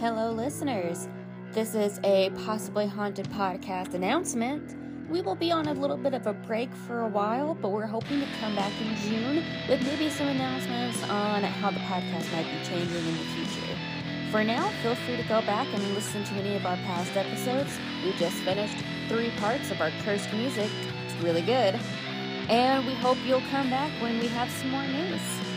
Hello, listeners. This is a possibly haunted podcast announcement. We will be on a little bit of a break for a while, but we're hoping to come back in June with maybe some announcements on how the podcast might be changing in the future. For now, feel free to go back and listen to any of our past episodes. We just finished three parts of our cursed music. It's really good. And we hope you'll come back when we have some more news.